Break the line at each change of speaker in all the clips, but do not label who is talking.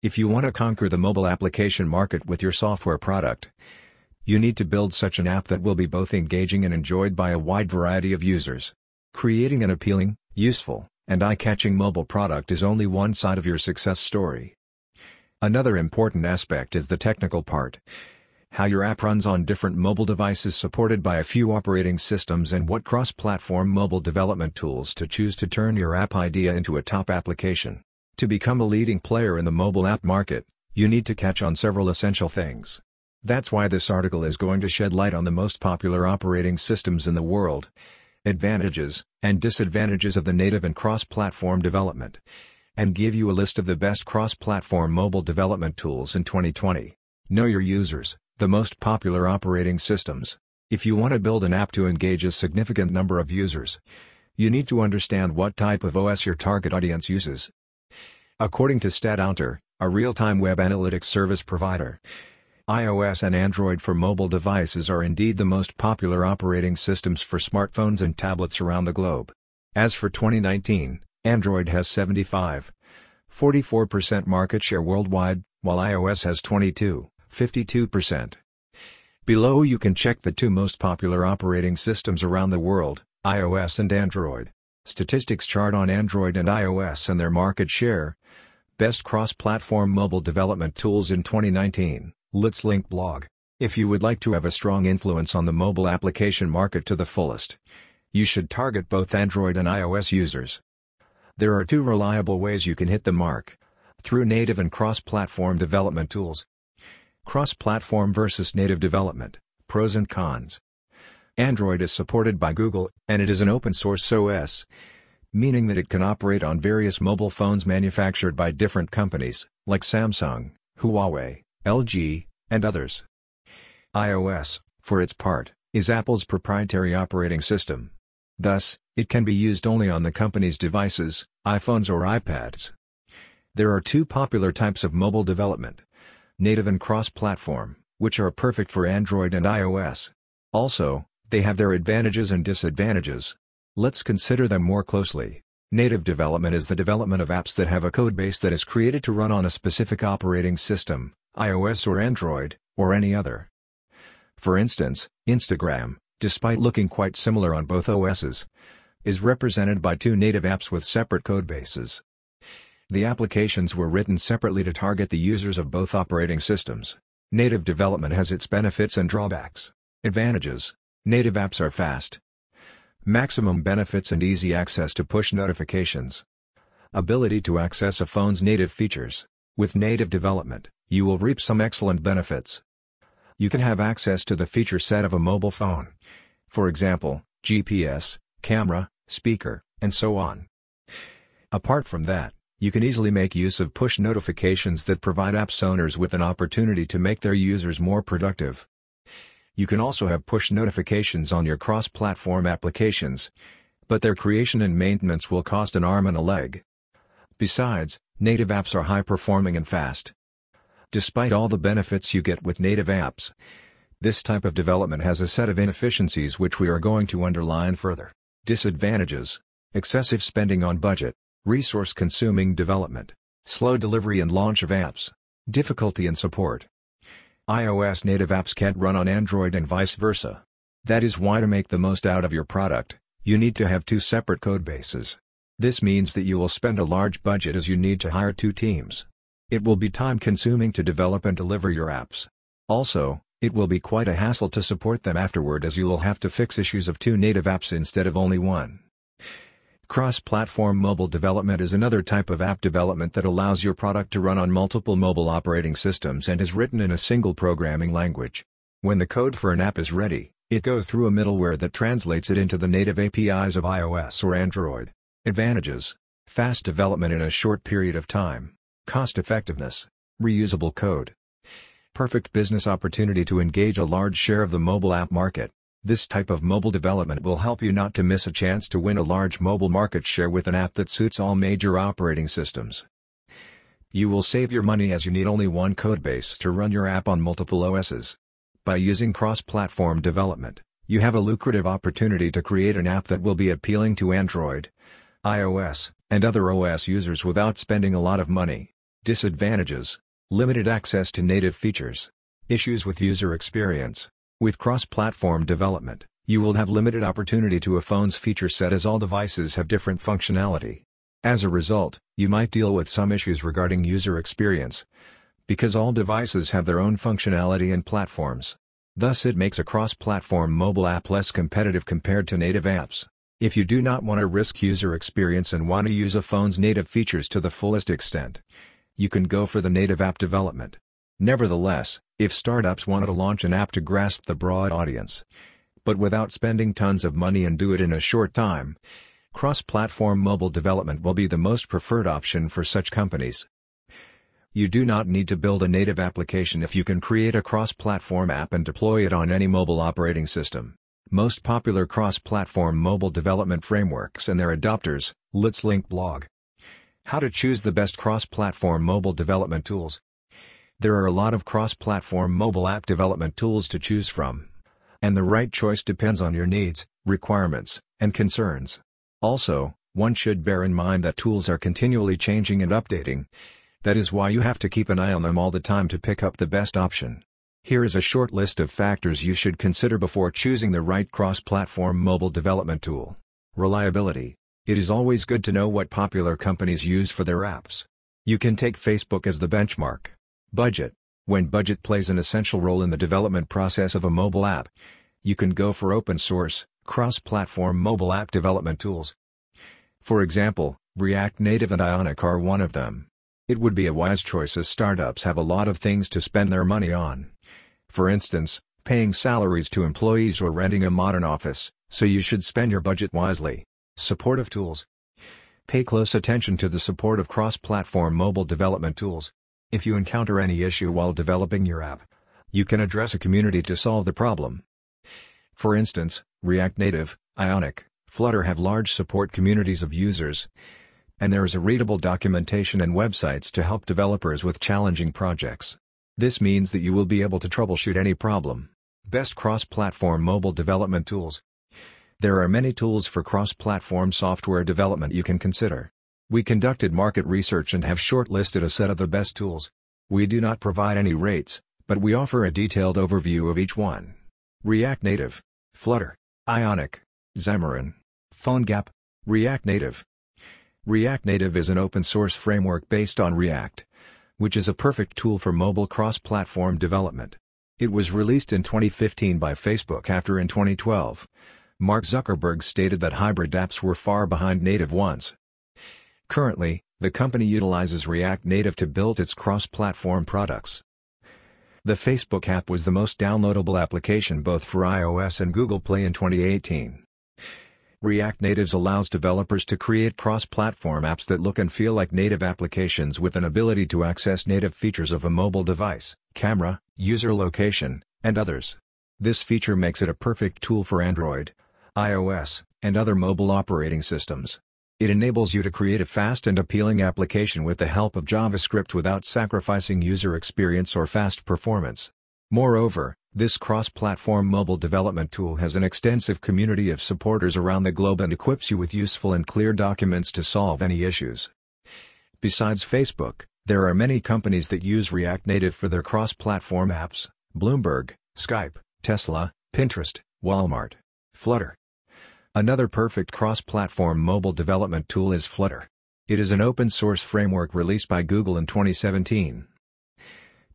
If you want to conquer the mobile application market with your software product, you need to build such an app that will be both engaging and enjoyed by a wide variety of users. Creating an appealing, useful, and eye-catching mobile product is only one side of your success story. Another important aspect is the technical part. How your app runs on different mobile devices supported by a few operating systems and what cross-platform mobile development tools to choose to turn your app idea into a top application. To become a leading player in the mobile app market, you need to catch on several essential things. That's why this article is going to shed light on the most popular operating systems in the world, advantages, and disadvantages of the native and cross-platform development, and give you a list of the best cross-platform mobile development tools in 2020. Know your users, the most popular operating systems. If you want to build an app to engage a significant number of users, you need to understand what type of OS your target audience uses. According to StatCounter, a real-time web analytics service provider, iOS and Android for mobile devices are indeed the most popular operating systems for smartphones and tablets around the globe. As for 2019, Android has 75, 44% market share worldwide, while iOS has 22, 52%. Below you can check the two most popular operating systems around the world, iOS and Android. Statistics chart on Android and iOS and their market share, Best cross-platform mobile development tools in 2019, Litslink blog. If you would like to have a strong influence on the mobile application market to the fullest, you should target both Android and iOS users. There are two reliable ways you can hit the mark. Through native and cross-platform development tools. Cross-platform versus native development, pros and cons. Android is supported by Google, and it is an open-source OS meaning that it can operate on various mobile phones manufactured by different companies, like Samsung, Huawei, LG, and others. iOS, for its part, is Apple's proprietary operating system. Thus, it can be used only on the company's devices, iPhones or iPads. There are two popular types of mobile development. Native and cross-platform, which are perfect for Android and iOS. Also, they have their advantages and disadvantages, Let's consider them more closely. Native development is the development of apps that have a codebase that is created to run on a specific operating system, iOS or Android, or any other. For instance, Instagram, despite looking quite similar on both OSs, is represented by two native apps with separate codebases. The applications were written separately to target the users of both operating systems. Native development has its benefits and drawbacks. Advantages Native apps are fast, Maximum benefits and easy access to push notifications. Ability to access a phone's native features. With native development, you will reap some excellent benefits. You can have access to the feature set of a mobile phone. For example, GPS, camera, speaker, and so on. Apart from that, you can easily make use of push notifications that provide apps owners with an opportunity to make their users more productive. You can also have push notifications on your cross-platform applications, but their creation and maintenance will cost an arm and a leg. Besides, native apps are high-performing and fast. Despite all the benefits you get with native apps, this type of development has a set of inefficiencies which we are going to underline further. Disadvantages Excessive spending on budget, resource-consuming development, slow delivery and launch of apps, difficulty in support iOS native apps can't run on Android and vice versa. That is why to make the most out of your product, you need to have two separate codebases. This means that you will spend a large budget as you need to hire two teams. It will be time consuming to develop and deliver your apps. Also, it will be quite a hassle to support them afterward as you will have to fix issues of two native apps instead of only one. Cross-platform mobile development is another type of app development that allows your product to run on multiple mobile operating systems and is written in a single programming language. When the code for an app is ready, it goes through a middleware that translates it into the native APIs of iOS or Android. Advantages Fast development in a short period of time. Cost effectiveness. Reusable code. Perfect business opportunity to engage a large share of the mobile app market. This type of mobile development will help you not to miss a chance to win a large mobile market share with an app that suits all major operating systems. You will save your money as you need only one codebase to run your app on multiple OSs. By using cross-platform development, you have a lucrative opportunity to create an app that will be appealing to Android, iOS, and other OS users without spending a lot of money. Disadvantages Limited access to native features. Issues with user experience. With cross-platform development, you will have limited opportunity to a phone's feature set as all devices have different functionality. As a result, you might deal with some issues regarding user experience, because all devices have their own functionality and platforms. Thus it makes a cross-platform mobile app less competitive compared to native apps. If you do not want to risk user experience and want to use a phone's native features to the fullest extent, you can go for the native app development. Nevertheless, if startups wanted to launch an app to grasp the broad audience, but without spending tons of money and do it in a short time, cross-platform mobile development will be the most preferred option for such companies. You do not need to build a native application if you can create a cross-platform app and deploy it on any mobile operating system. Most popular cross-platform mobile development frameworks and their adopters, Litslink blog. How to choose the best cross-platform mobile development tools. There are a lot of cross-platform mobile app development tools to choose from. And the right choice depends on your needs, requirements, and concerns. Also, one should bear in mind that tools are continually changing and updating, that is why you have to keep an eye on them all the time to pick up the best option. Here is a short list of factors you should consider before choosing the right cross-platform mobile development tool. Reliability. It is always good to know what popular companies use for their apps. You can take Facebook as the benchmark. Budget. When budget plays an essential role in the development process of a mobile app, you can go for open source, cross-platform mobile app development tools. For example, React Native and Ionic are one of them. It would be a wise choice as startups have a lot of things to spend their money on. For instance, paying salaries to employees or renting a modern office, so you should spend your budget wisely. Supportive tools. Pay close attention to the support of cross-platform mobile development tools. If you encounter any issue while developing your app, you can address a community to solve the problem. For instance, React Native, Ionic, Flutter have large support communities of users, and there is a readable documentation and websites to help developers with challenging projects. This means that you will be able to troubleshoot any problem. Best cross-platform mobile development tools. There are many tools for cross-platform software development you can consider. We conducted market research and have shortlisted a set of the best tools. We do not provide any rates, but we offer a detailed overview of each one. React Native, Flutter, Ionic, Xamarin, PhoneGap, React Native, React Native is an open-source framework based on React, which is a perfect tool for mobile cross-platform development. It was released in 2015 by Facebook after in 2012, Mark Zuckerberg stated that hybrid apps were far behind native ones. Currently, the company utilizes React Native to build its cross-platform products. The Facebook app was the most downloadable application both for iOS and Google Play in 2018. React Natives allows developers to create cross-platform apps that look and feel like native applications with an ability to access native features of a mobile device, camera, user location, and others. This feature makes it a perfect tool for Android, iOS, and other mobile operating systems. It enables you to create a fast and appealing application with the help of JavaScript without sacrificing user experience or fast performance. Moreover, this cross-platform mobile development tool has an extensive community of supporters around the globe and equips you with useful and clear documents to solve any issues. Besides Facebook, there are many companies that use React Native for their cross-platform apps, Bloomberg, Skype, Tesla, Pinterest, Walmart, Flutter. Another perfect cross-platform mobile development tool is Flutter. It is an open-source framework released by Google in 2017.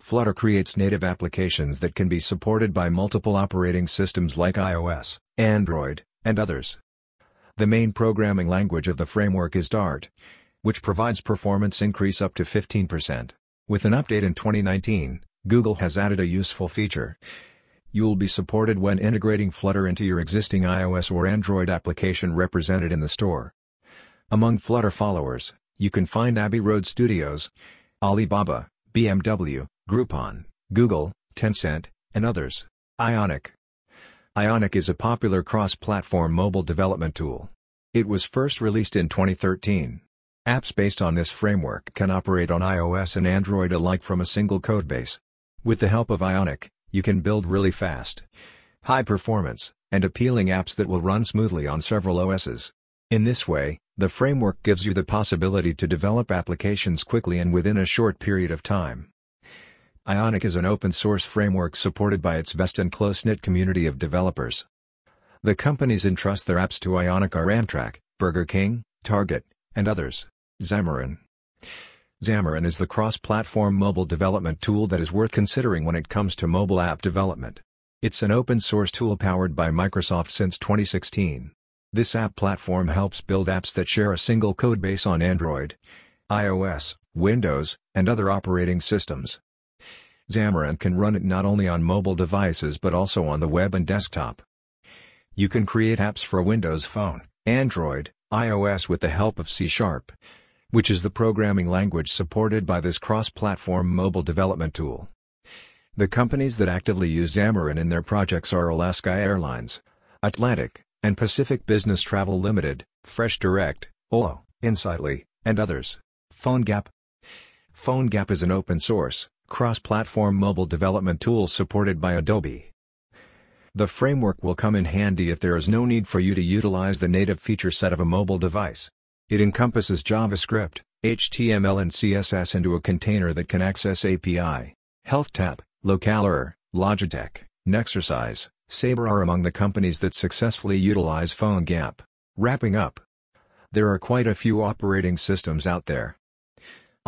Flutter creates native applications that can be supported by multiple operating systems like iOS, Android, and others. The main programming language of the framework is Dart, which provides performance increase up to 15%. With an update in 2019, Google has added a useful feature. You'll be supported when integrating Flutter into your existing iOS or Android application represented in the store. Among Flutter followers, you can find Abbey Road Studios, Alibaba, BMW, Groupon, Google, Tencent, and others. Ionic Ionic is a popular cross-platform mobile development tool. It was first released in 2013. Apps based on this framework can operate on iOS and Android alike from a single codebase. With the help of Ionic, you can build really fast, high performance, and appealing apps that will run smoothly on several OSs. In this way, The framework gives you the possibility to develop applications quickly and within a short period of time. Ionic is an open-source framework supported by its vast and close-knit community of developers. The companies entrust their apps to Ionic are Amtrak, Burger King, Target, and others. Xamarin Xamarin is the cross-platform mobile development tool that is worth considering when it comes to mobile app development. It's an open-source tool powered by Microsoft since 2016. This app platform helps build apps that share a single codebase on Android, iOS, Windows, and other operating systems. Xamarin can run it not only on mobile devices but also on the web and desktop. You can create apps for Windows Phone, Android, iOS with the help of C Sharp, which is the programming language supported by this cross-platform mobile development tool. The companies that actively use Xamarin in their projects are Alaska Airlines, Atlantic, and Pacific Business Travel Limited, Fresh Direct, Olo, Insightly, and others. PhoneGap PhoneGap is an open-source, cross-platform mobile development tool supported by Adobe. The framework will come in handy if there is no need for you to utilize the native feature set of a mobile device. It encompasses JavaScript, HTML and CSS into a container that can access API. HealthTap, Localer, Logitech, Nexercise, Sabre are among the companies that successfully utilize PhoneGap. Wrapping up. There are quite a few operating systems out there,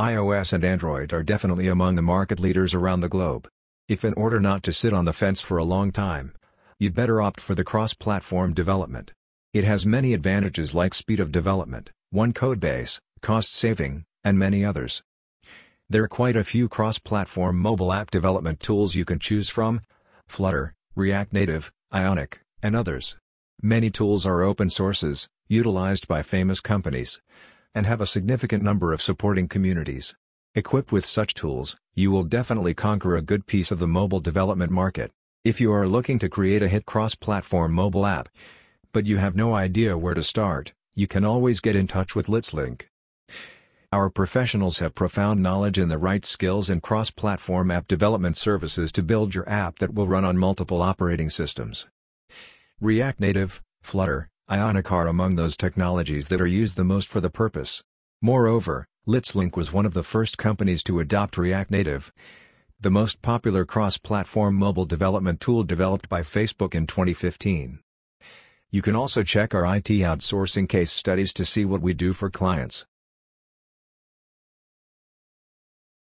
iOS and Android are definitely among the market leaders around the globe. If in order not to sit on the fence for a long time, you'd better opt for the cross-platform development. It has many advantages like speed of development, one codebase, cost saving, and many others. There are quite a few cross-platform mobile app development tools you can choose from, Flutter, React Native, Ionic, and others. Many tools are open sources, utilized by famous companies and have a significant number of supporting communities. Equipped with such tools, you will definitely conquer a good piece of the mobile development market. If you are looking to create a hit cross-platform mobile app, but you have no idea where to start, you can always get in touch with Litslink. Our professionals have profound knowledge in the right skills and cross-platform app development services to build your app that will run on multiple operating systems. React Native, Flutter, Ionic are among those technologies that are used the most for the purpose. Moreover, Litslink was one of the first companies to adopt React Native, the most popular cross-platform mobile development tool developed by Facebook in 2015. You can also check our IT outsourcing case studies to see what we do for clients.